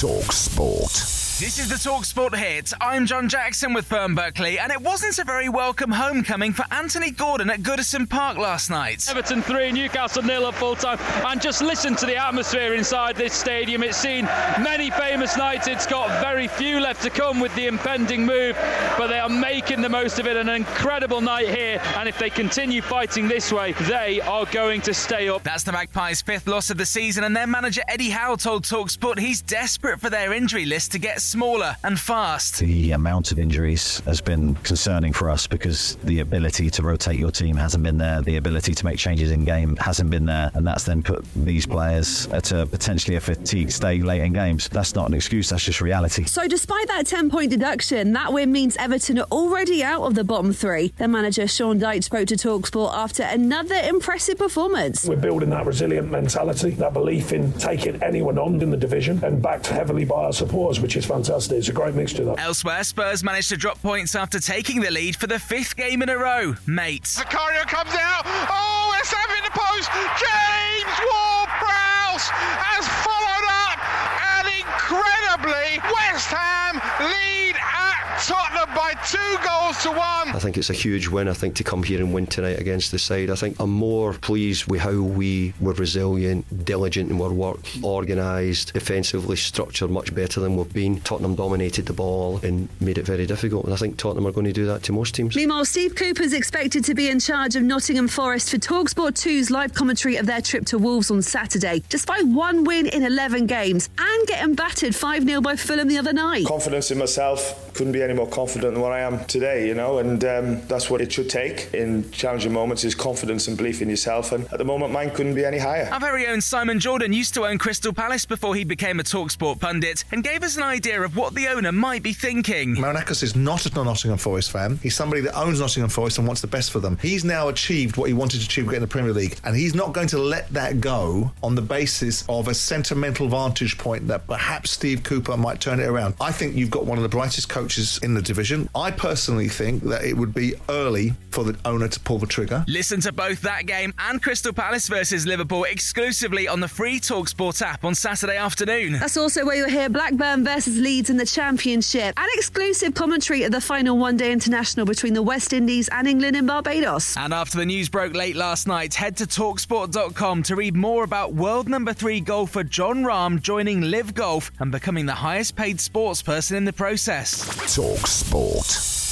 Talk Sport. This is the Talksport hit. I'm John Jackson with Fern Buckley, and it wasn't a very welcome homecoming for Anthony Gordon at Goodison Park last night. Everton 3, Newcastle nil at full time. And just listen to the atmosphere inside this stadium. It's seen many famous nights. It's got very few left to come with the impending move, but they are making the most of it. An incredible night here, and if they continue fighting this way, they are going to stay up. That's the Magpies' fifth loss of the season, and their manager Eddie Howe told Talksport he's desperate for their injury list to get smaller and fast. The amount of injuries has been concerning for us because the ability to rotate your team hasn't been there. The ability to make changes in game hasn't been there. And that's then put these players at a potentially a fatigue state late in games. That's not an excuse, that's just reality. So, despite that 10 point deduction, that win means Everton are already out of the bottom three. Their manager Sean Dyche spoke to Talksport after another impressive performance. We're building that resilient mentality, that belief in taking anyone on in the division, and backed heavily by our supporters, which is fantastic. It's a great mixture. That. Elsewhere, Spurs managed to drop points after taking the lead for the fifth game in a row. Mate. Zakaria comes out. Oh, it's having the post. James Ward-Prowse has followed up, and incredibly, West Ham lead at Tottenham by two goals to one. I think it's a huge win. I think to come here and win tonight against the side, I think I'm more pleased with how we were resilient, diligent in our work, organised, defensively structured much better than we've been. Tottenham dominated the ball and made it very difficult, and I think Tottenham are going to do that to most teams. Meanwhile, Steve Cooper is expected to be in charge of Nottingham Forest for Talksport 2's live commentary of their trip to Wolves on Saturday, despite one win in 11 games and getting battered 5 0 by Fulham the other night. Confidence in myself, couldn't be any more confident than what I am today, you know, and um, that's what it should take in challenging moments is confidence and belief in yourself. And at the moment, mine couldn't be any higher. Our very own Simon Jordan used to own Crystal Palace before he became a Talksport pundit and gave us an idea of what the owner might be thinking. Marinakis is not a Nottingham Forest fan. He's somebody that owns Nottingham Forest and wants the best for them. He's now achieved what he wanted to achieve getting the Premier League, and he's not going to let that go on the basis of a sentimental vantage point that perhaps Steve Cooper might turn it around. I think you've got one of the brightest coaches in the division. I personally think that it would be early for the owner to pull the trigger. Listen to both that game and Crystal Palace versus Liverpool exclusively on the free Talksport app on Saturday afternoon. That's also where you'll hear Blackburn versus Leeds in the Championship and exclusive commentary of the final one day international between the West Indies and England in Barbados. And after the news broke late last night, head to Talksport.com to read more about world number three golfer Jon Rahm joining LIV Golf and becoming the highest paid sports person in the process. Talk Sport.